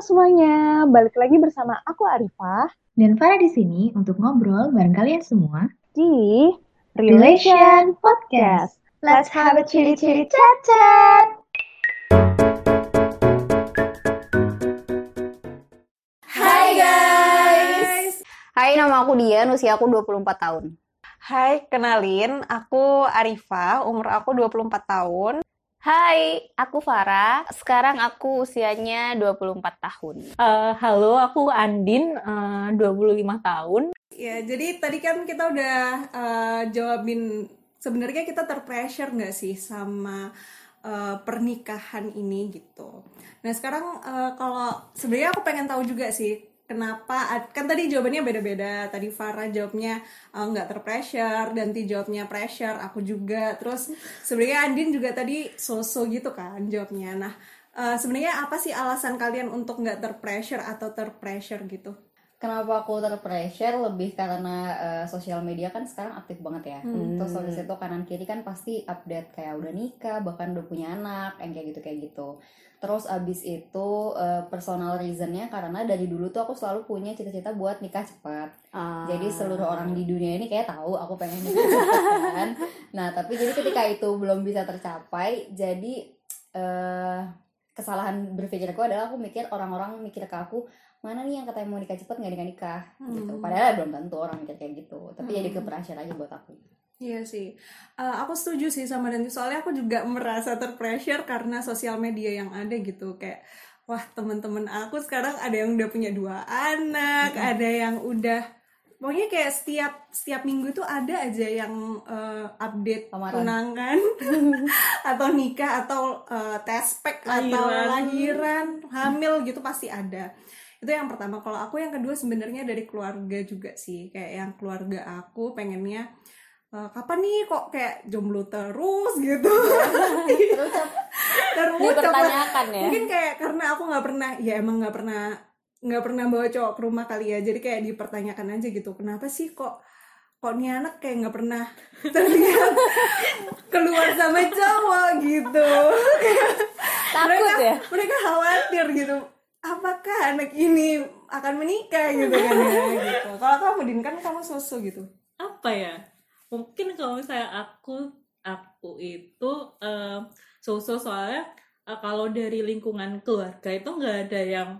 semuanya, balik lagi bersama aku Arifah dan Farah di sini untuk ngobrol bareng kalian semua di Relation Podcast. Let's have a chili chili chat chat. Hai guys. Hai, nama aku Dian, usia aku 24 tahun. Hai, kenalin, aku Arifah, umur aku 24 tahun. Hai, aku Farah. Sekarang aku usianya 24 tahun. Uh, halo, aku Andin, uh, 25 tahun. Ya, jadi tadi kan kita udah uh, jawabin sebenarnya kita terpressure nggak sih sama uh, pernikahan ini gitu. Nah sekarang uh, kalau sebenarnya aku pengen tahu juga sih kenapa kan tadi jawabannya beda-beda. Tadi Farah jawabnya uh, nggak uh, terpressure. Danti jawabnya pressure. Aku juga. Terus sebenarnya Andin juga tadi so-so gitu kan jawabnya. Nah uh, sebenarnya apa sih alasan kalian untuk nggak terpressure atau terpressure gitu Kenapa aku terpressure lebih karena uh, sosial media kan sekarang aktif banget ya. Hmm. Terus habis itu kanan kiri kan pasti update kayak udah nikah, bahkan udah punya anak, yang kayak gitu kayak gitu. Terus abis itu uh, personal reasonnya karena dari dulu tuh aku selalu punya cita-cita buat nikah cepat. Ah. Jadi seluruh orang di dunia ini kayak tahu aku pengen nikah cepat kan. Nah tapi jadi ketika itu belum bisa tercapai, jadi uh, kesalahan berpikirku adalah aku mikir orang-orang mikir ke aku mana nih yang katanya mau nikah cepet nggak nikah nikah hmm. gitu. Padahal belum tentu orang mikir kayak gitu. Tapi hmm. jadi kepressure aja buat aku. Iya sih, uh, aku setuju sih sama Danti soalnya aku juga merasa terpressure karena sosial media yang ada gitu kayak wah teman-teman aku sekarang ada yang udah punya dua anak, hmm. ada yang udah pokoknya kayak setiap setiap minggu tuh ada aja yang uh, update tunangan atau nikah atau uh, tespek atau lahiran, hamil gitu pasti ada itu yang pertama. Kalau aku yang kedua sebenarnya dari keluarga juga sih. Kayak yang keluarga aku pengennya uh, kapan nih kok kayak jomblo terus? gitu. Terus terus dipertanyakan ya. Mungkin kayak karena aku nggak pernah ya emang nggak pernah nggak pernah bawa cowok ke rumah kali ya. Jadi kayak dipertanyakan aja gitu kenapa sih kok kok nih anak kayak nggak pernah terlihat keluar sama cowok? gitu. Takut mereka, ya? mereka khawatir gitu apakah anak ini akan menikah gitu kan ya gitu. Kalau kamu din kan kamu susu gitu. Apa ya? Mungkin kalau misalnya aku aku itu uh, so-so soalnya uh, kalau dari lingkungan keluarga itu nggak ada yang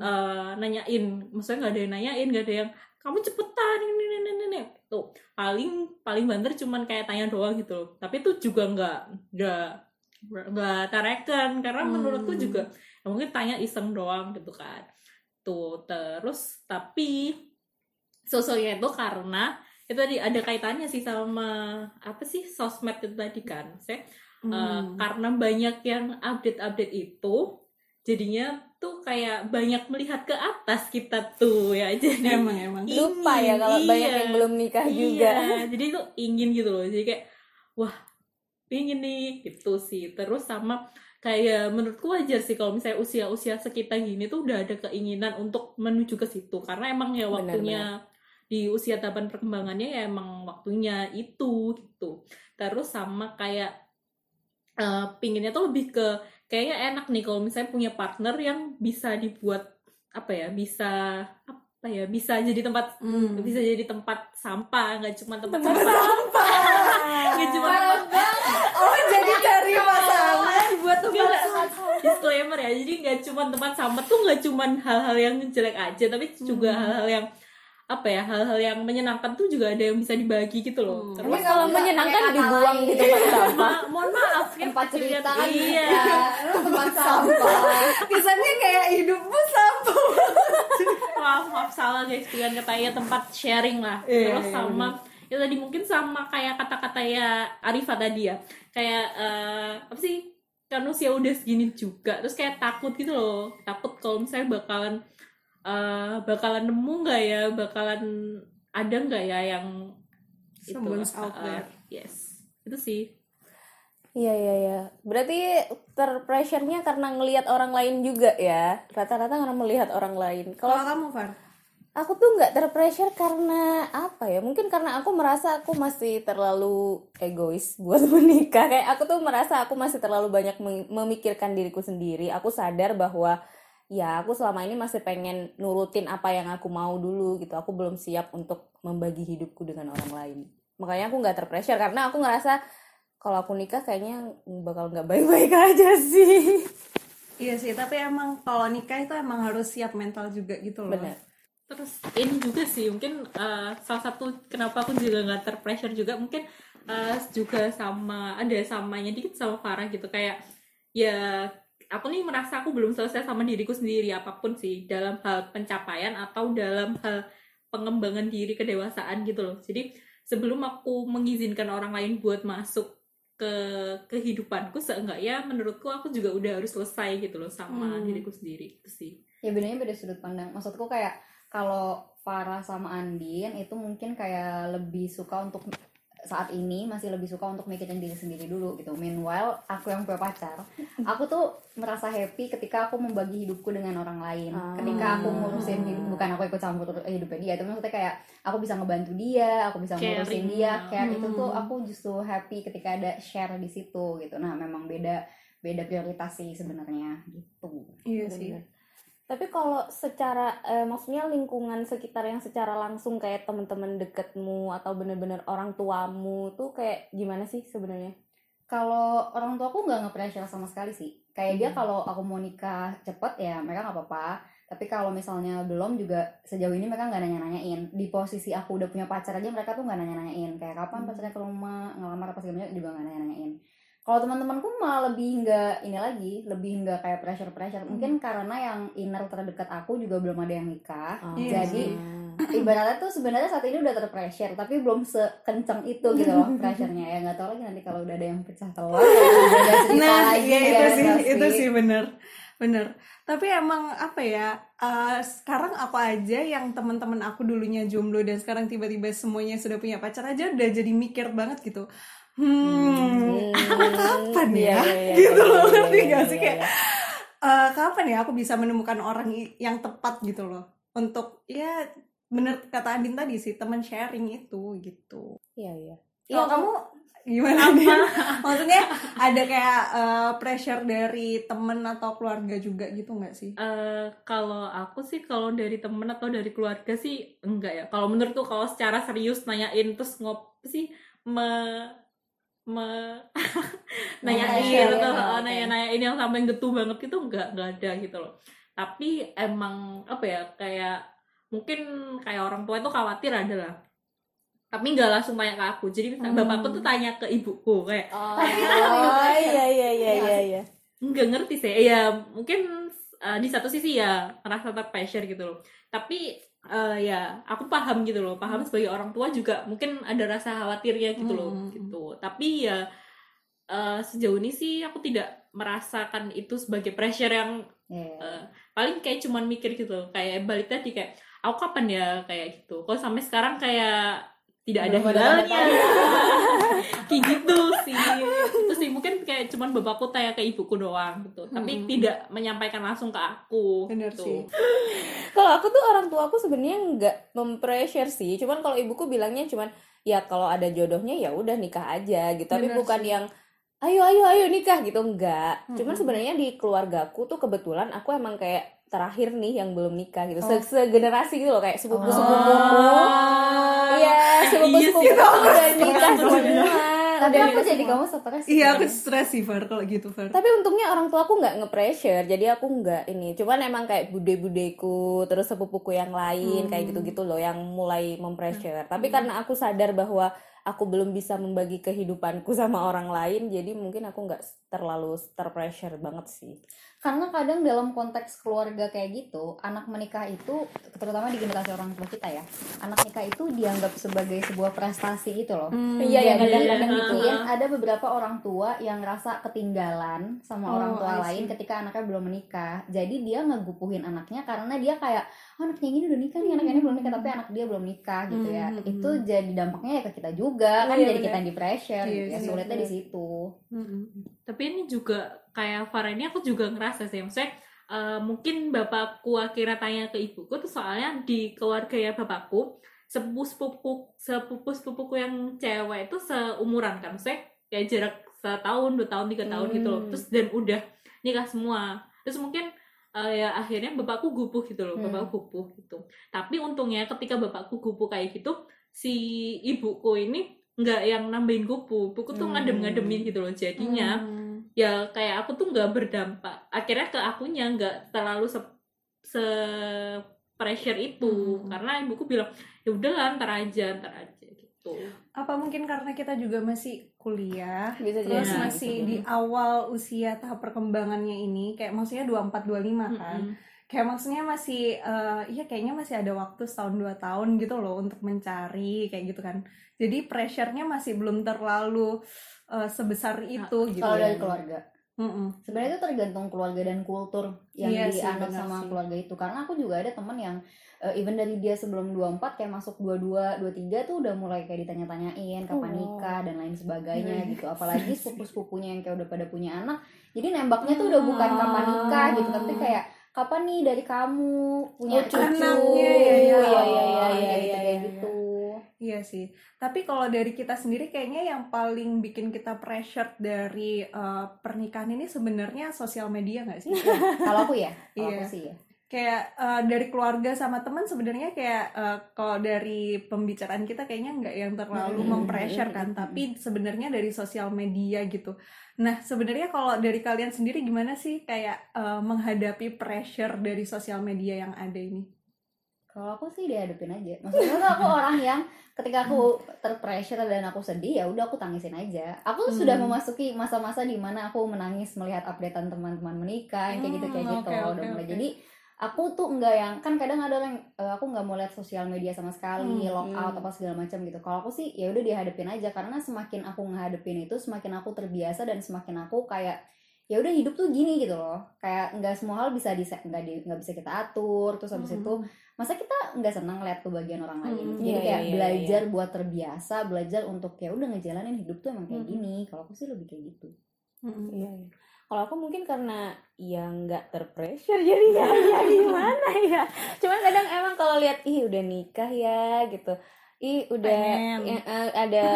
uh, nanyain. Maksudnya nggak ada yang nanyain nggak ada yang kamu cepetan ini ini ini ini. Tuh paling paling banter cuman kayak tanya doang gitu loh. Tapi itu juga nggak nggak nggak tarekan karena hmm. menurutku juga mungkin tanya iseng doang gitu kan. Tuh terus tapi sosoknya itu karena itu tadi ada kaitannya sih sama apa sih sosmed itu tadi kan saya hmm. uh, karena banyak yang update-update itu jadinya tuh kayak banyak melihat ke atas kita tuh ya. Jadi emang emang. ingin, lupa ya kalau iya, banyak yang belum nikah iya, juga. jadi itu ingin gitu loh. Jadi kayak wah ingin nih gitu sih. Terus sama kayak menurutku wajar sih kalau misalnya usia-usia sekitar gini tuh udah ada keinginan untuk menuju ke situ. Karena emang ya waktunya benar, benar di usia tahapan perkembangannya ya emang waktunya itu gitu. Terus sama kayak uh, pinginnya tuh lebih ke kayaknya enak nih kalau misalnya punya partner yang bisa dibuat apa ya bisa apa ya bisa jadi tempat hmm. bisa jadi tempat sampah nggak cuma tempat, tempat sampah, sampah. nggak cuma tempat oh jadi cari pasangan buat tempat disclaimer ya jadi nggak cuma tempat sampah tuh nggak cuma hal-hal yang jelek aja tapi juga hmm. hal-hal yang apa ya hal-hal yang menyenangkan tuh juga ada yang bisa dibagi gitu loh. Hmm. Terus kalau menyenangkan dibuang di tempat sampah. mohon maaf ya tempat cerita kan iya. tempat sampah. Kesannya kayak hidupmu sampah. maaf maaf salah guys dengan katanya tempat sharing lah. Yeah, Terus iya, sama yeah. ya tadi mungkin sama kayak kata-kata ya Arifah tadi ya. Kayak uh, apa sih? Kan usia udah segini juga terus kayak takut gitu loh. Takut kalau misalnya bakalan uh, bakalan nemu nggak ya bakalan ada nggak ya yang itu out there. yes itu sih Iya iya iya. Berarti terpressure-nya karena ngelihat orang lain juga ya. Rata-rata karena melihat orang lain. Kalau kamu, Far? Aku tuh nggak terpressure karena apa ya? Mungkin karena aku merasa aku masih terlalu egois buat menikah. Kayak aku tuh merasa aku masih terlalu banyak memikirkan diriku sendiri. Aku sadar bahwa ya aku selama ini masih pengen nurutin apa yang aku mau dulu gitu aku belum siap untuk membagi hidupku dengan orang lain makanya aku nggak terpressure karena aku ngerasa kalau aku nikah kayaknya bakal nggak baik-baik aja sih Iya sih, tapi emang kalau nikah itu emang harus siap mental juga gitu loh. bener terus ini juga sih mungkin eh, salah satu kenapa aku juga nggak terpressure juga mungkin eh, juga sama ada samanya dikit sama Farah gitu. Kayak ya aku nih merasa aku belum selesai sama diriku sendiri apa pun sih. Dalam hal pencapaian atau dalam hal pengembangan diri kedewasaan gitu loh. Jadi sebelum aku mengizinkan orang lain buat masuk ke kehidupanku seenggaknya menurutku aku juga udah harus selesai gitu loh sama Hmm. diriku sendiri. Itu sih. Ya bedanya beda sudut pandang. Maksudku kayak kalau Farah sama Andin itu mungkin kayak lebih suka untuk saat ini masih lebih suka untuk mikirin diri sendiri dulu gitu. Meanwhile, aku yang punya pacar, aku tuh merasa happy ketika aku membagi hidupku dengan orang lain. Ah. Ketika aku ngurusin hidup, bukan aku ikut campur hidupnya dia, itu maksudnya kayak aku bisa ngebantu dia, aku bisa ngurusin Caring. dia, care itu tuh Hmm. aku justru happy ketika ada share di situ gitu. Nah, memang beda beda prioritas sih sebenarnya gitu. Iya sih. Tapi kalau secara eh, maksudnya lingkungan sekitar yang secara langsung kayak temen-temen deketmu atau bener-bener orang tuamu tuh kayak gimana sih sebenarnya? Kalau orang tua aku nggak nge-pressure sama sekali sih. Kayak dia Hmm. kalau aku mau nikah cepet ya mereka nggak apa-apa. Tapi kalau misalnya belum juga sejauh ini mereka nggak nanya-nanyain. Di posisi aku udah punya pacar aja mereka tuh nggak nanya-nanyain. Kayak kapan Hmm. pacarnya ke rumah, ngelamar apa segala macam juga nggak nanya-nanyain. Kalau teman-temanku malah lebih nggak ini lagi, lebih nggak kayak pressure-pressure. Mungkin karena yang inner terdekat aku juga belum ada yang nikah. Iya Jadi sih. ibaratnya tuh sebenarnya saat ini udah terpressure tapi belum sekenceng itu gitu loh pressure-nya ya nggak tahu lagi nanti kalau udah ada yang pecah telur Nah, lagi iya ya, itu sih, pasti. itu sih bener, bener. Tapi emang apa ya? eh, sekarang aku aja yang teman-teman aku dulunya jomblo dan sekarang tiba-tiba semuanya sudah punya pacar aja udah jadi mikir banget gitu. Hmm, aku kapan Iya, ya? iya, iya, gitu iya, loh, iya, ngerti iya, gak iya, sih iya, kayak iya. eh, kapan ya aku bisa menemukan orang i- yang tepat gitu loh untuk ya bener kata Andin tadi sih teman sharing itu gitu. Iya, iya. Kalau Iya, kamu gimana? Maksudnya ada kayak eh, pressure dari temen atau keluarga juga gitu nggak sih? Eh, kalau aku sih kalau dari temen atau dari keluarga sih enggak ya. Kalau menurut tuh kalau secara serius nanyain terus ngop sih me me nanyain atau ya, eh, oke. nanya-nanyain yang sampai getu banget gitu enggak enggak ada gitu loh. Tapi emang apa ya kayak mungkin kayak orang tua itu khawatir adalah tapi nggak langsung tanya ke aku jadi Hmm. bapakku tuh tanya ke ibuku kayak Oh, iya, iya, iya, iya, iya. nggak ngerti sih ya mungkin uh, di satu sisi ya merasa terpressure gitu loh tapi uh, ya aku paham gitu loh paham sebagai orang tua juga mungkin ada rasa khawatirnya gitu loh Hmm. gitu. Tapi ya uh, sejauh ini sih aku tidak merasakan itu sebagai pressure yang Iya. uh, paling kayak cuman mikir gitu kayak balik tadi kayak aku kapan ya? kayak gitu. Kok sampai sekarang kayak tidak ada Belum ada hilalnya kayak gitu sih itu sih mungkin kayak cuman bapakku tanya ke ibuku doang gitu tapi Mm-mm. tidak menyampaikan langsung ke aku Bener gitu. sih. Kalau aku tuh orang tua aku sebenarnya nggak mempressure sih. Cuman kalau ibuku bilangnya cuman ya kalau ada jodohnya ya udah nikah aja gitu. Tapi Bener bukan sih. yang ayo ayo ayo nikah gitu enggak. Cuman Mm-mm. sebenarnya di keluargaku tuh kebetulan aku emang kayak terakhir nih yang belum nikah gitu. Oh. Se Segenerasi gitu loh kayak sepupu-sepupuku. Oh. Iya, sepupu-sepupuku Iya sih, udah nikah semua. Tapi aku jadi kamu stres Iya aku stres sih Far kalau gitu Far. Tapi untungnya orang tua aku nggak nge-pressure, jadi aku nggak ini. Cuman emang kayak bude-budeku, terus sepupuku yang lain, kayak Hmm. gitu-gitu loh yang mulai mempressure. Tapi karena aku sadar bahwa aku belum bisa membagi kehidupanku sama orang lain, jadi mungkin aku nggak terlalu terpressure banget sih. Karena kadang dalam konteks keluarga kayak gitu anak menikah itu terutama di generasi orang tua kita ya anak nikah itu dianggap sebagai sebuah prestasi gitu loh Hmm, Iya, yang Jadi kadang-kadang gitu. mungkin ada beberapa orang tua yang ngerasa ketinggalan sama Oh, orang tua lain ketika anaknya belum menikah. Jadi dia ngegupuhin anaknya karena dia kayak oh, anaknya ini udah nikah nih, anaknya ini belum nikah tapi anak dia belum nikah gitu ya. Hmm, hmm, Itu hmm. jadi dampaknya ya ke kita juga kan Iya, jadi benar. kita yang di pressure Iya gitu ya. sih, Sulitnya di situ. Mm-mm. tapi ini juga kayak Farah ini aku juga ngerasa sih maksudnya eh, mungkin bapakku akhirnya tanya ke ibuku tuh soalnya di keluarga ya bapakku sepupu sepupu sepupu sepupuku yang cewek itu seumuran kan maksudnya kayak jarak setahun dua tahun tiga tahun gitu loh Hmm. terus dan udah nikah semua terus mungkin eh, ya akhirnya bapakku gupuh gitu loh Hmm. bapakku gupuh gitu tapi untungnya ketika bapakku gupuh kayak gitu si ibuku ini nggak yang nambahin gupuh ibuku tuh Hmm. ngadem-ngademin gitu loh jadinya Hmm. Ya kayak aku tuh nggak berdampak. Akhirnya ke akunya nggak terlalu se, se pressure itu. Hmm. karena ibuku bilang ya udahlah ntar aja ntar aja gitu. Apa mungkin karena kita juga masih kuliah bisa terus jadi masih gitu. di awal usia tahap perkembangannya ini kayak maksudnya 24 25 kan? Kayak maksudnya masih eh iya kayaknya masih ada waktu setahun dua tahun gitu loh untuk mencari kayak gitu kan. Jadi pressure-nya masih belum terlalu eh, sebesar itu gitu Kalau ya. dari keluarga. Mm-mm. Sebenarnya itu tergantung keluarga dan kultur yang Iya dianut sama sih. keluarga itu. Karena aku juga ada temen yang eh, even dari dia sebelum 24 kayak masuk 22, 23 tuh udah mulai kayak ditanya-tanyain kapan Oh. nikah dan lain sebagainya Iya. gitu. Apalagi sepupu-sepupunya yang kayak udah pada punya anak. Jadi nembaknya tuh udah bukan kapan nikah gitu, tapi kayak kapan nih dari kamu punya Oh, cucu anaknya, ya, ya. Iya, iya, iya, iya, iya, iya, kayak iya. gitu. Iya sih. Tapi kalau dari kita sendiri kayaknya yang paling bikin kita pressure dari eh, pernikahan ini sebenarnya sosial media nggak sih? Kalau aku ya, kalau Iya. aku sih ya. kayak eh, dari keluarga sama teman sebenarnya kayak eh, kalau dari pembicaraan kita kayaknya nggak yang terlalu Mm-mm. mempressure kan, tapi sebenarnya dari sosial media gitu. Nah sebenarnya kalau dari kalian sendiri gimana sih kayak eh, menghadapi pressure dari sosial media yang ada ini? Kalau aku sih dihadapin aja. Maksudnya tuh aku orang yang ketika aku terpressure dan aku sedih ya udah aku tangisin aja. Aku Hmm. sudah memasuki masa-masa di mana aku menangis melihat updatean teman-teman menikah yang kayak gitu kayak Hmm, gitu. oke, udah mulai. oke. Jadi aku tuh enggak yang kan kadang ada orang eh, aku nggak mau lihat sosial media sama sekali, Hmm, lock out hmm. apa segala macam gitu. Kalau aku sih ya udah dihadapin aja karena semakin aku ngehadapin itu semakin aku terbiasa dan semakin aku kayak ya udah hidup tuh gini gitu loh kayak nggak semua hal bisa di nggak di nggak bisa kita atur terus habis Hmm. itu masa kita nggak senang lihat kebahagiaan orang lain Hmm, jadi iya, kayak iya, iya, belajar buat terbiasa belajar untuk ya udah ngejalanin hidup tuh emang kayak Hmm. gini kalau aku sih lebih kayak gitu Mm-mm. Iya, iya. Kalau aku mungkin karena yang nggak terpressure jadinya ya gimana ya. Cuman kadang emang kalau lihat ih udah nikah ya gitu. Ih udah ya, eh, ada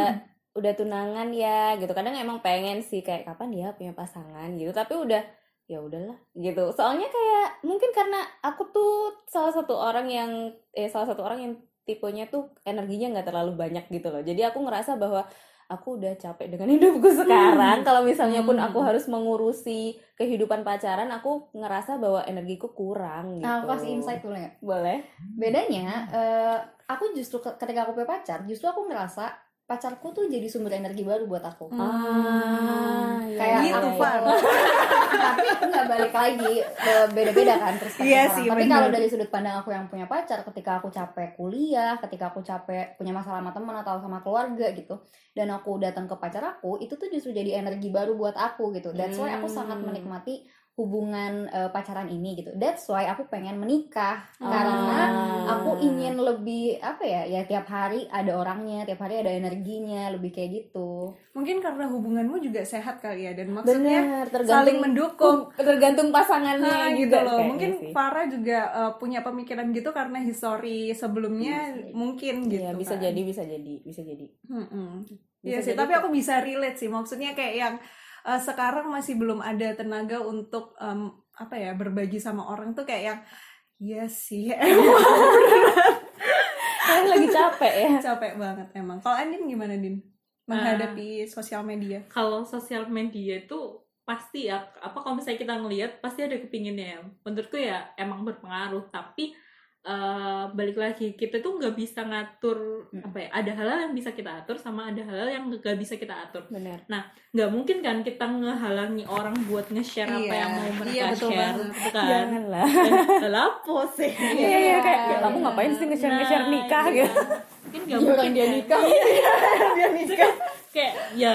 udah tunangan ya gitu. Kadang emang pengen sih kayak kapan dia punya pasangan gitu. Tapi udah ya udahlah gitu. Soalnya kayak mungkin karena aku tuh salah satu orang yang eh salah satu orang yang tipenya tuh energinya nggak terlalu banyak gitu loh. Jadi aku ngerasa bahwa aku udah capek dengan hidupku sekarang. Kalau misalnya pun aku Hmm. harus mengurusi kehidupan pacaran, aku ngerasa bahwa energiku kurang gitu. nah aku kasih insight dulu ya Boleh? bedanya eh, aku justru ke- ketika aku punya pacar justru aku ngerasa pacarku tuh jadi sumber energi baru buat aku. Ah, iya, kayak Gitu, aku. Far. tapi aku nggak balik lagi. Beda-beda kan perspektif Iya orang sih, tapi kalau dari sudut pandang aku yang punya pacar ketika aku capek kuliah ketika aku capek punya masalah sama teman atau sama keluarga gitu dan aku datang ke pacar aku itu tuh justru jadi energi baru buat aku gitu. That's why aku sangat Hmm. menikmati hubungan eh, pacaran ini gitu that's why aku pengen menikah Ah. karena aku ingin lebih apa ya ya tiap hari ada orangnya tiap hari ada energinya lebih kayak gitu Mungkin karena hubunganmu juga sehat kali ya dan maksudnya bener saling mendukung. tergantung pasangannya Nah, gitu, gitu loh. Mungkin sih. Farah juga uh, punya pemikiran gitu karena histori sebelumnya Bisa jadi. mungkin gitu. Iya, bisa kan. jadi bisa jadi bisa jadi Mm-mm. Bisa Iya sih, jadi tapi aku bisa relate sih. Maksudnya kayak yang uh, sekarang masih belum ada tenaga untuk um, apa ya berbagi sama orang tuh kayak yang Iya sih, emang kalian lagi capek ya capek banget emang. Kalau Andin gimana Din? Menghadapi sosial media. kalau sosial media itu pasti ya apa kalau misalnya kita ngelihat pasti ada kepinginnya ya menurutku ya emang berpengaruh tapi eh, balik lagi kita tuh nggak bisa ngatur Hmm. apa ya ada hal-hal yang bisa kita atur sama ada hal-hal yang nggak bisa kita atur benar nggak mungkin kan kita ngehalangi orang buat nge-share apa Iya, yang mau mereka iya, betul share banget. gitu kan janganlah Dan lapo sih iya iya kayak ya, kamu iya. ngapain sih nge-share nge-share Nah, nikah iya. gitu mungkin nggak Iya, mungkin dia kan. nikah. Dia nikah. kayak ya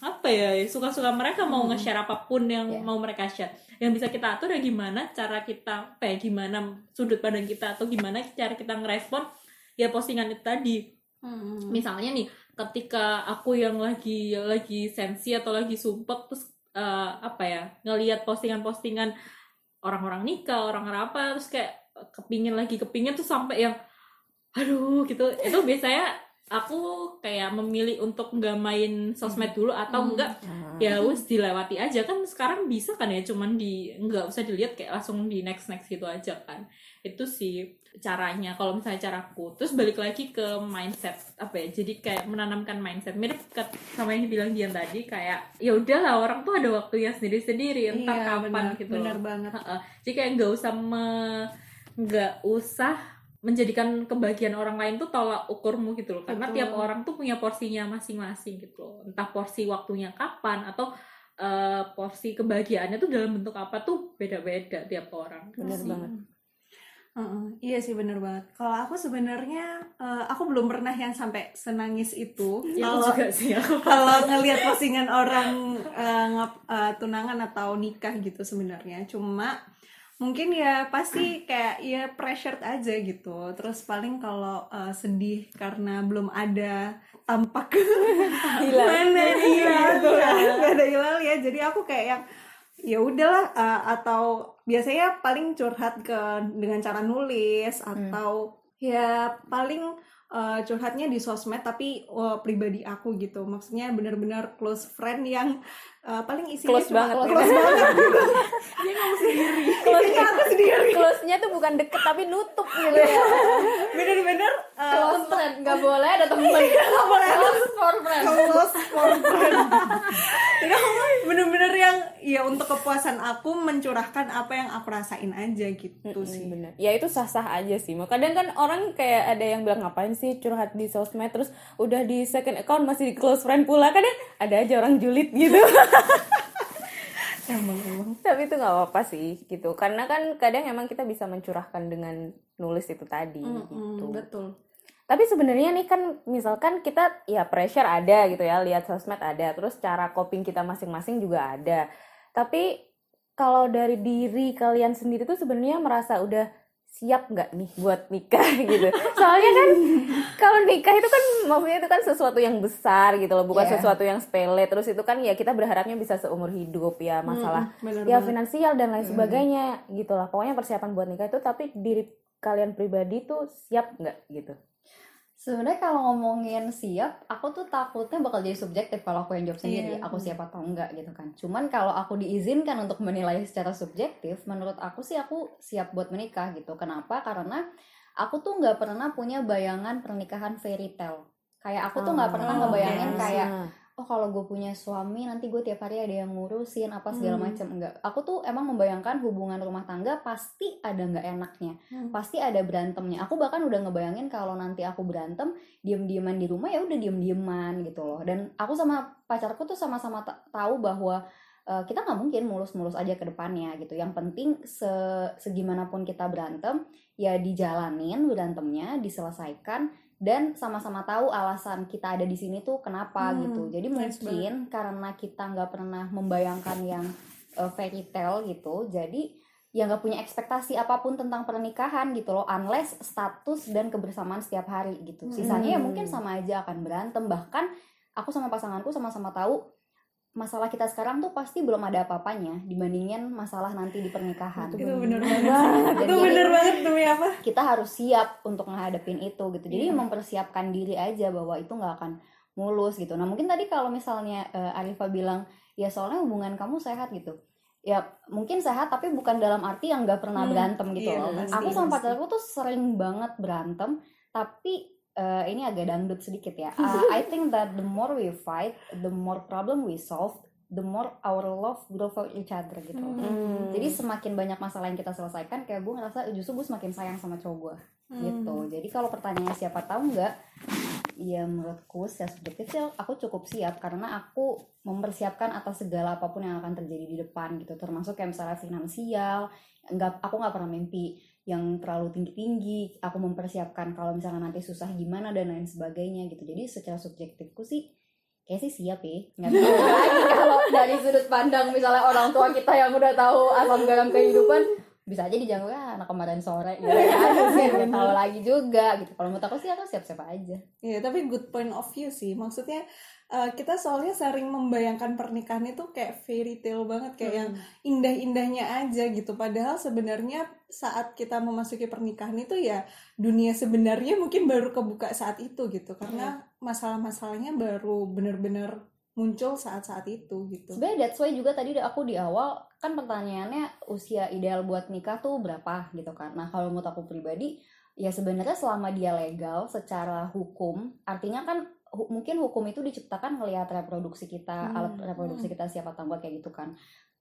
apa ya suka-suka mereka mau nge-share apa pun yang Iya. mau mereka share yang bisa kita atur ya gimana cara kita apa ya gimana sudut pandang kita atau gimana cara kita ngerespon ya postingan itu tadi Hmm. misalnya nih ketika aku yang lagi lagi sensi atau lagi sumpek terus eh, apa ya ngelihat postingan-postingan orang-orang nikah orang-orang apa terus kayak kepingin lagi kepingin tuh sampai yang aduh gitu itu biasanya aku kayak memilih untuk nggak main sosmed dulu atau Hmm. enggak ya wes dilewati aja kan sekarang bisa kan ya cuman di nggak usah dilihat kayak langsung di next next gitu aja kan itu sih caranya kalau misalnya caraku terus balik lagi ke mindset apa ya jadi kayak menanamkan mindset mirip ke- sama yang dibilang Dian tadi kayak ya udahlah orang tuh ada waktunya sendiri sendiri entah Iya, kapan benar, gitu benar loh. banget. Heeh. jadi kayak nggak usah me- nggak usah menjadikan kebahagiaan orang lain tuh tolak ukurmu gitu loh karena Betul. tiap orang tuh punya porsinya masing-masing gitu loh entah porsi waktunya kapan atau eh, porsi kebahagiaannya tuh dalam bentuk apa tuh beda-beda tiap orang bener sih. banget Heeh, iya sih bener banget. Kalau aku sebenarnya eh, aku belum pernah yang sampai senangis itu. ya aku Kalau juga sih aku kalau ngelihat postingan orang eh, ngap- eh, tunangan atau nikah gitu sebenarnya. Cuma mungkin ya pasti kayak ya pressured aja gitu. Terus paling kalau eh, sedih karena belum ada tampak. Mana hilal nggak ada hilal ya. Jadi aku kayak yang ya udahlah eh, atau biasanya paling curhat ke dengan cara nulis atau ya paling eh, curhatnya di sosmed tapi eh, pribadi aku gitu. Maksudnya benar-benar close friend yang eh, paling isinya Close cuma banget close banget. Gitu. dia ngomong sendiri. Isinya aku sendiri. Close-nya tuh bukan deket tapi nutup gitu. Ya bener-bener eh, Close friend, nggak boleh ada temen. nggak boleh. Close for friend. close for friend. Bener-bener yang ya untuk kepuasan aku mencurahkan apa yang aku rasain aja gitu sih. bener ya itu sah-sah aja sih. Mau kadang kan orang kayak ada yang bilang ngapain sih curhat di sosmed terus udah di second account masih di close friend pula kadang ada aja orang julid gitu. Tapi itu nggak apa-apa sih gitu. Karena kan kadang emang kita bisa mencurahkan dengan nulis itu tadi gitu. Mm, betul. Tapi sebenarnya nih kan misalkan kita ya pressure ada gitu ya lihat sosmed ada terus cara coping kita masing-masing juga ada. Tapi kalau dari diri kalian sendiri tuh sebenarnya merasa udah siap nggak nih buat nikah gitu. Soalnya kan kalau nikah itu kan maksudnya itu kan sesuatu yang besar gitu loh bukan Iya. sesuatu yang sepele. Terus itu kan ya kita berharapnya bisa seumur hidup ya masalah bener ya banget. finansial dan lain sebagainya gitu lah pokoknya persiapan buat nikah itu tapi diri kalian pribadi tuh siap nggak gitu Sebenarnya kalau ngomongin siap, aku tuh takutnya bakal jadi subjektif kalau aku yang jawab sendiri. Iya. Aku siap atau enggak gitu kan. Cuman kalau aku diizinkan untuk menilai secara subjektif, menurut aku sih aku siap buat menikah gitu. Kenapa? Karena aku tuh nggak pernah punya bayangan pernikahan fairy tale. Kayak aku tuh nggak pernah Oh, ngebayangin oke. kayak Nah, oh kalau gue punya suami nanti gue tiap hari ada yang ngurusin apa segala Hmm. macam enggak. Aku tuh emang membayangkan hubungan rumah tangga pasti ada nggak enaknya. Hmm. pasti ada berantemnya. Aku bahkan udah ngebayangin kalau nanti aku berantem diem dieman di rumah ya udah diem dieman gitu loh. Dan aku sama pacarku tuh sama-sama ta- tahu bahwa eh, kita nggak mungkin mulus-mulus aja ke depannya gitu. Yang penting se segimanapun kita berantem ya dijalanin berantemnya diselesaikan dan sama-sama tahu alasan kita ada di sini tuh kenapa Hmm, gitu. Jadi mungkin karena kita nggak pernah membayangkan yang eh, fairy tale gitu jadi ya nggak punya ekspektasi apa pun tentang pernikahan gitu loh unless status dan kebersamaan setiap hari gitu. Sisanya ya Hmm. mungkin sama aja akan berantem. Bahkan aku sama pasanganku sama-sama tahu masalah kita sekarang tuh pasti belum ada apa-apanya dibandingin masalah nanti di pernikahan. Itu bener banget. itu bener banget demi apa? kita harus siap untuk menghadapin itu gitu. Jadi Iya. mempersiapkan diri aja bahwa itu nggak akan mulus gitu. Nah mungkin tadi kalau misalnya eh, Arifa bilang ya soalnya hubungan kamu sehat gitu. Ya mungkin sehat tapi bukan dalam arti yang nggak pernah Hmm, berantem gitu iya, loh. pasti, aku sama pacarku tuh sering banget berantem tapi eh, ini agak dangdut sedikit ya Uh, I think that the more we fight the more problem we solve the more our love grow for each other gitu. Hmm. Jadi semakin banyak masalah yang kita selesaikan, kayak gue ngerasa justru gue semakin sayang sama cowok gue Hmm. gitu. Jadi kalau pertanyaannya siapa tahu nggak, ya menurutku secara subjektif sih aku cukup siap karena aku mempersiapkan atas segala apa pun yang akan terjadi di depan gitu. Termasuk kayak misalnya finansial, nggak aku nggak pernah mimpi yang terlalu tinggi tinggi. Aku mempersiapkan kalau misalnya nanti susah gimana dan lain sebagainya gitu. Jadi secara subjektifku sih kayak sih siap ya nggak tahu lagi kalau dari sudut pandang misalnya orang tua kita yang udah tahu asam garam kehidupan bisa aja dijangkau ya anak kemarin sore gitu kan tahu lagi juga gitu kalau menurut aku sih aku siap-siap aja Iya, tapi good point of view sih. Maksudnya eh, kita soalnya sering membayangkan pernikahan itu kayak fairy tale banget, kayak yang indah-indahnya aja gitu. Padahal sebenarnya saat kita memasuki pernikahan itu ya dunia sebenarnya mungkin baru kebuka saat itu gitu. Karena masalah-masalahnya baru benar-benar muncul saat-saat itu gitu. sebenarnya that's why juga tadi aku di awal kan pertanyaannya usia ideal buat nikah tuh berapa gitu kan. Nah kalau menurut aku pribadi ya sebenarnya selama dia legal secara hukum artinya kan hu- mungkin hukum itu diciptakan ngelihat reproduksi kita Hmm, alat reproduksi kita siapa tahu kayak gitu kan.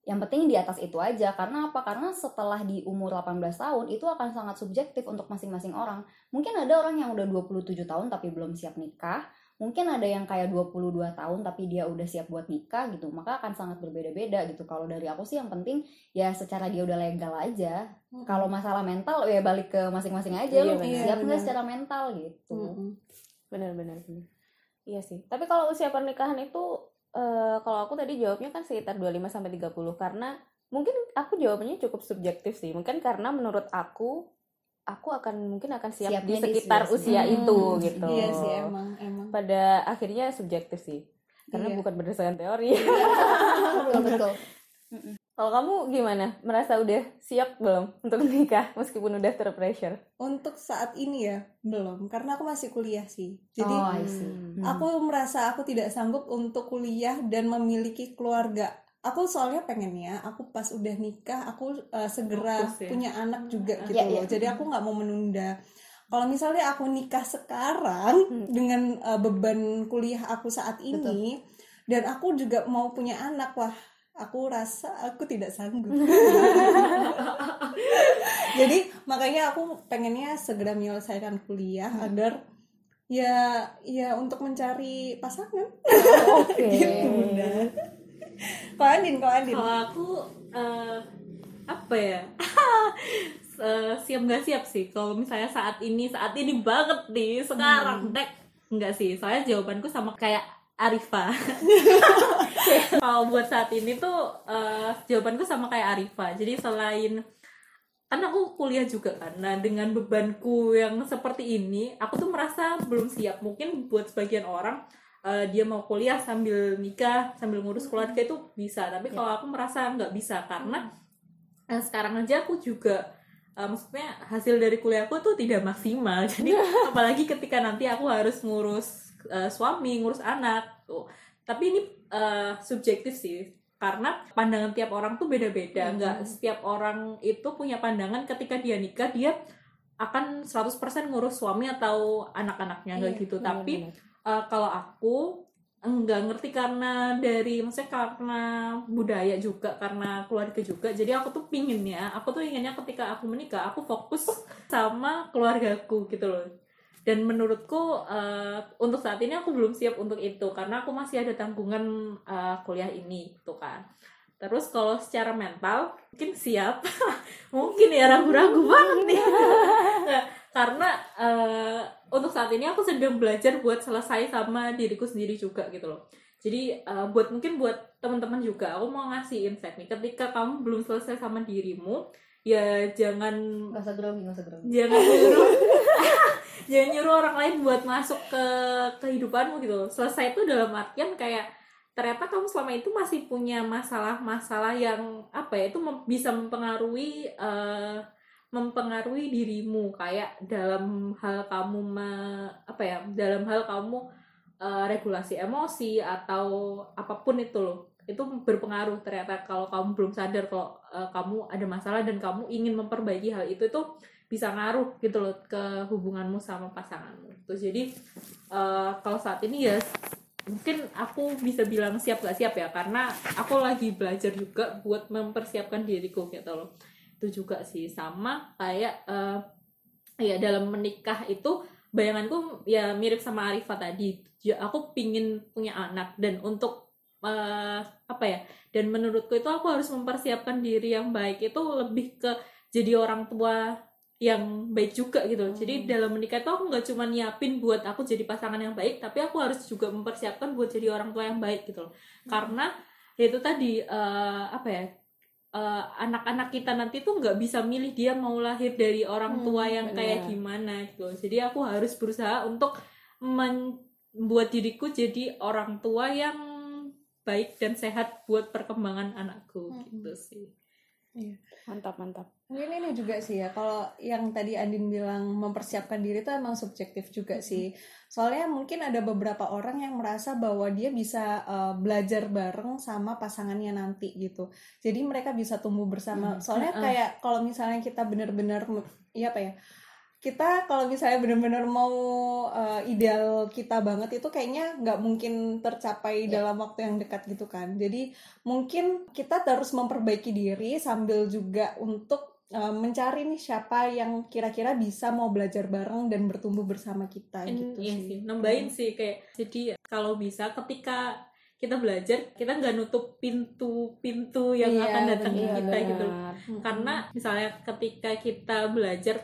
Yang penting di atas itu aja. Karena apa? Karena setelah di umur 18 tahun itu akan sangat subjektif untuk masing-masing orang. Mungkin ada orang yang udah 27 tahun tapi belum siap nikah mungkin ada yang kayak 22 tahun tapi dia udah siap buat nikah gitu maka akan sangat berbeda-beda gitu kalau dari aku sih yang penting ya secara dia udah legal aja kalau masalah mental ya balik ke masing-masing aja Iya, lu benar. siap nggak secara mental gitu Mm-mm. benar-benar benar. Iya sih. Tapi kalau usia pernikahan itu eh, kalau aku tadi jawabnya kan sekitar 25 sampai 30 karena mungkin aku jawabannya cukup subjektif sih. Mungkin karena menurut aku aku akan mungkin akan siap Siapnya di di sekitar usia usia Hmm, itu gitu. Iya sih emang emang. Pada akhirnya subjektif sih. Karena Iya. bukan berdasarkan teori. betul betul kalau kamu gimana? Merasa udah siap belum untuk menikah meskipun udah terpressure? Untuk saat ini ya belum, karena aku masih kuliah sih. Jadi oh Hmm. Aku merasa aku tidak sanggup untuk kuliah dan memiliki keluarga. Aku soalnya pengennya aku pas udah nikah aku uh, segera Fokus ya. punya anak juga gitu Iya, loh. iya. Jadi aku nggak mau menunda. Kalau misalnya aku nikah sekarang Hmm. dengan uh, beban kuliah aku saat ini dan aku juga mau punya anak wah aku rasa aku tidak sanggup. Jadi makanya aku pengennya segera menyelesaikan kuliah agar ya ya untuk mencari pasangan. oke Gitu, Bunda. Kalau Andin, kalau Andin. Kalau aku eh, apa ya? Eh, siap nggak siap sih? Kalau misalnya saat ini saat ini banget nih sekarang. Dek nggak sih. Soalnya jawabanku sama kayak Arifa. Kalau buat saat ini tuh eh, jawabanku sama kayak Arifa. Jadi selain kan aku kuliah juga kan. Nah dengan bebanku yang seperti ini aku tuh merasa belum siap. Mungkin buat sebagian orang eh, dia mau kuliah sambil nikah sambil ngurus keluarga itu bisa. Tapi kalau aku merasa nggak bisa karena eh, sekarang aja aku juga eh, maksudnya hasil dari kuliahku tuh tidak maksimal. Jadi apalagi ketika nanti aku harus ngurus eh, suami ngurus anak. Tuh tapi ini eh, subjektif sih. Karena pandangan tiap orang tuh beda-beda. Nggak setiap orang itu punya pandangan ketika dia nikah dia akan 100% ngurus suami atau anak-anaknya Iya, gitu. tapi Benar-benar. Eh, kalau aku nggak ngerti karena dari maksudnya karena budaya juga karena keluarga juga. Jadi aku tuh pinginnya aku tuh inginnya ketika aku menikah aku fokus sama keluargaku gitu loh. Dan menurutku eh, untuk saat ini aku belum siap untuk itu karena aku masih ada tanggungan eh, kuliah ini gitu kan. Terus kalau secara mental mungkin siap. Mungkin ya ragu-ragu banget nih. Nggak, karena eh, untuk saat ini aku sedang belajar buat selesai sama diriku sendiri juga gitu loh. Jadi eh, buat mungkin buat teman-teman juga aku mau ngasih insight nih. Ketika kamu belum selesai sama dirimu ya jangan nggak usah grogi nggak usah grogi. Jangan nyuruh. Jangan nyuruh orang lain buat masuk ke kehidupanmu gitu selesai itu dalam artian kayak ternyata kamu selama itu masih punya masalah-masalah yang apa ya itu mem- bisa mempengaruhi eh, mempengaruhi dirimu kayak dalam hal kamu me- apa ya dalam hal kamu eh, regulasi emosi atau apa pun itu loh itu berpengaruh ternyata kalau kamu belum sadar kalau eh, kamu ada masalah dan kamu ingin memperbaiki hal itu itu bisa ngaruh gitu loh ke hubunganmu sama pasanganmu. Terus jadi eh, kalau saat ini ya mungkin aku bisa bilang siap gak siap ya karena aku lagi belajar juga buat mempersiapkan diriku gitu loh. Itu juga sih sama kayak eh, ya dalam menikah itu bayanganku ya mirip sama Arifa tadi. Ya, aku pingin punya anak dan untuk eh, apa ya? Dan menurutku itu aku harus mempersiapkan diri yang baik itu lebih ke jadi orang tua yang baik juga gitu. Jadi dalam menikah itu aku nggak cuma nyiapin buat aku jadi pasangan yang baik, tapi aku harus juga mempersiapkan buat jadi orang tua yang baik gitu loh. Karena ya itu tadi eh, apa ya? Eh, anak-anak kita nanti tuh nggak bisa milih dia mau lahir dari orang Hmm, tua yang kayak benar. gimana gitu jadi aku harus berusaha untuk membuat diriku jadi orang tua yang baik dan sehat buat perkembangan anakku Hmm. gitu sih mantap mantap Mungkin ini juga sih ya, kalau yang tadi Andin bilang mempersiapkan diri itu emang subjektif juga sih. Soalnya mungkin ada beberapa orang yang merasa bahwa dia bisa uh, belajar bareng sama pasangannya nanti gitu. Jadi mereka bisa tumbuh bersama. Soalnya kayak kalau misalnya kita benar-benar, iya apa ya, kita kalau misalnya benar-benar mau uh, ideal kita banget itu kayaknya nggak mungkin tercapai dalam waktu yang dekat gitu kan. Jadi mungkin kita terus memperbaiki diri sambil juga untuk uh, mencari nih siapa yang kira-kira bisa mau belajar bareng dan bertumbuh bersama kita And gitu iya sih. sih, nambahin sih kayak jadi kalau bisa ketika kita belajar kita nggak nutup pintu-pintu yang Iya, akan datang ke benar, kita gitu. karena misalnya ketika kita belajar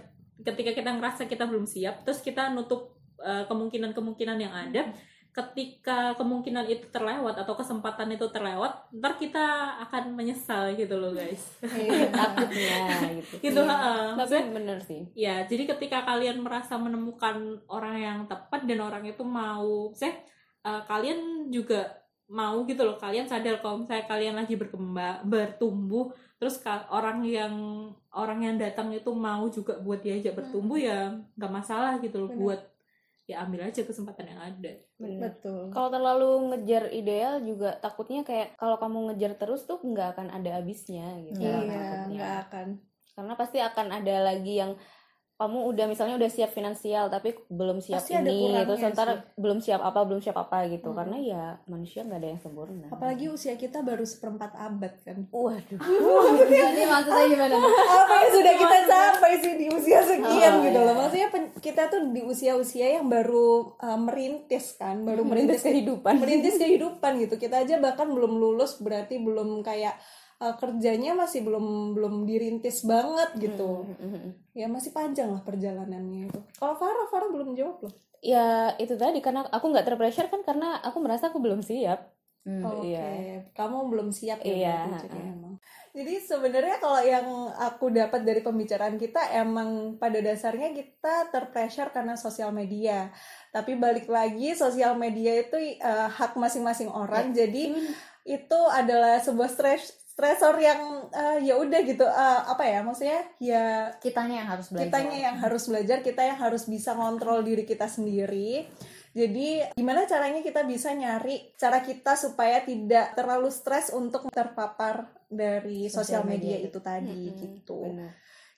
ketika kita ngerasa kita belum siap terus kita nutup uh, kemungkinan-kemungkinan yang ada. Ketika kemungkinan itu terlewat atau kesempatan itu terlewat ntar kita akan menyesal gitu loh guys. Iya. takutnya gitu. Gitu Iya. ha tapi bener sih. Ya jadi ketika kalian merasa menemukan orang yang tepat dan orang itu mau saya kalian juga mau gitu loh kalian sadar kalau misalnya kalian lagi berkembang bertumbuh terus orang yang orang yang datang itu mau juga buat diajak bertumbuh ya nggak masalah gitu loh Benar. buat ya ambil aja kesempatan yang ada bener Betul. kalau terlalu ngejar ideal juga takutnya kayak kalau kamu ngejar terus tuh nggak akan ada habisnya gitu Iya, nggak akan. karena pasti akan ada lagi yang kamu udah misalnya udah siap finansial tapi belum siap Pasti ini terus ntar sih. belum siap apa belum siap apa gitu. Hmm. karena ya manusia nggak ada yang sempurna. Apalagi usia kita baru seperempat abad kan. waduh. Jadi maksudnya gimana? apa yang sudah kita capai sih di usia sekian Oh, gitu iya. loh maksudnya pen- kita tuh di usia-usia yang baru uh, merintis kan? Baru merintis merintis kehidupan. merintis kehidupan gitu. Kita aja bahkan belum lulus berarti belum kayak uh, kerjanya masih belum belum dirintis banget gitu Hmm. ya masih panjang lah perjalanannya itu kalau Farah Farah belum jawab loh ya itu tadi karena aku nggak terpressure kan karena aku merasa aku belum siap Oke, iya. kamu belum siap ya Iya, berarti jadi ha-ha. emang. Jadi sebenarnya kalau yang aku dapat dari pembicaraan kita emang pada dasarnya kita terpressure karena sosial media. Tapi balik lagi sosial media itu eh, hak masing-masing orang. Jadi itu adalah sebuah stres stresor yang eh, ya udah gitu eh, apa ya maksudnya ya kitanya yang harus belajar. kitanya yang harus belajar kita yang harus bisa ngontrol diri kita sendiri. Jadi gimana caranya kita bisa nyari cara kita supaya tidak terlalu stres untuk terpapar dari sosial media, media itu. tadi Mm-mm, gitu. benar.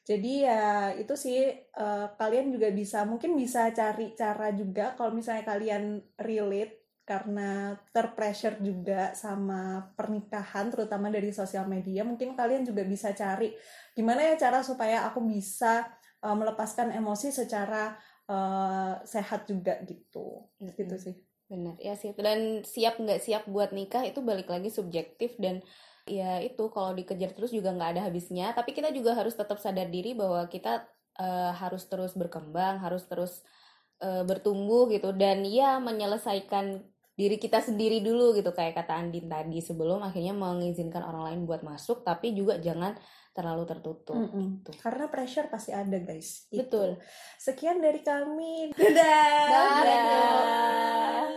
jadi ya itu sih eh, kalian juga bisa mungkin bisa cari cara juga kalau misalnya kalian relate karena terpressure juga sama pernikahan terutama dari sosial media mungkin kalian juga bisa cari gimana ya cara supaya aku bisa eh, melepaskan emosi secara eh, sehat juga gitu gitu Mm-mm. sih Benar, ya sih. Dan siap nggak siap buat nikah itu balik lagi subjektif dan ya itu kalau dikejar terus juga nggak ada habisnya. Tapi kita juga harus tetap sadar diri bahwa kita eh, harus terus berkembang, harus terus bertumbuh gitu dan ya menyelesaikan diri kita sendiri dulu gitu kayak kata Andin tadi sebelum akhirnya mengizinkan orang lain buat masuk tapi juga jangan terlalu tertutup. Mm-mm. gitu. karena pressure pasti ada guys Itu. Betul. sekian dari kami dadah Dadah.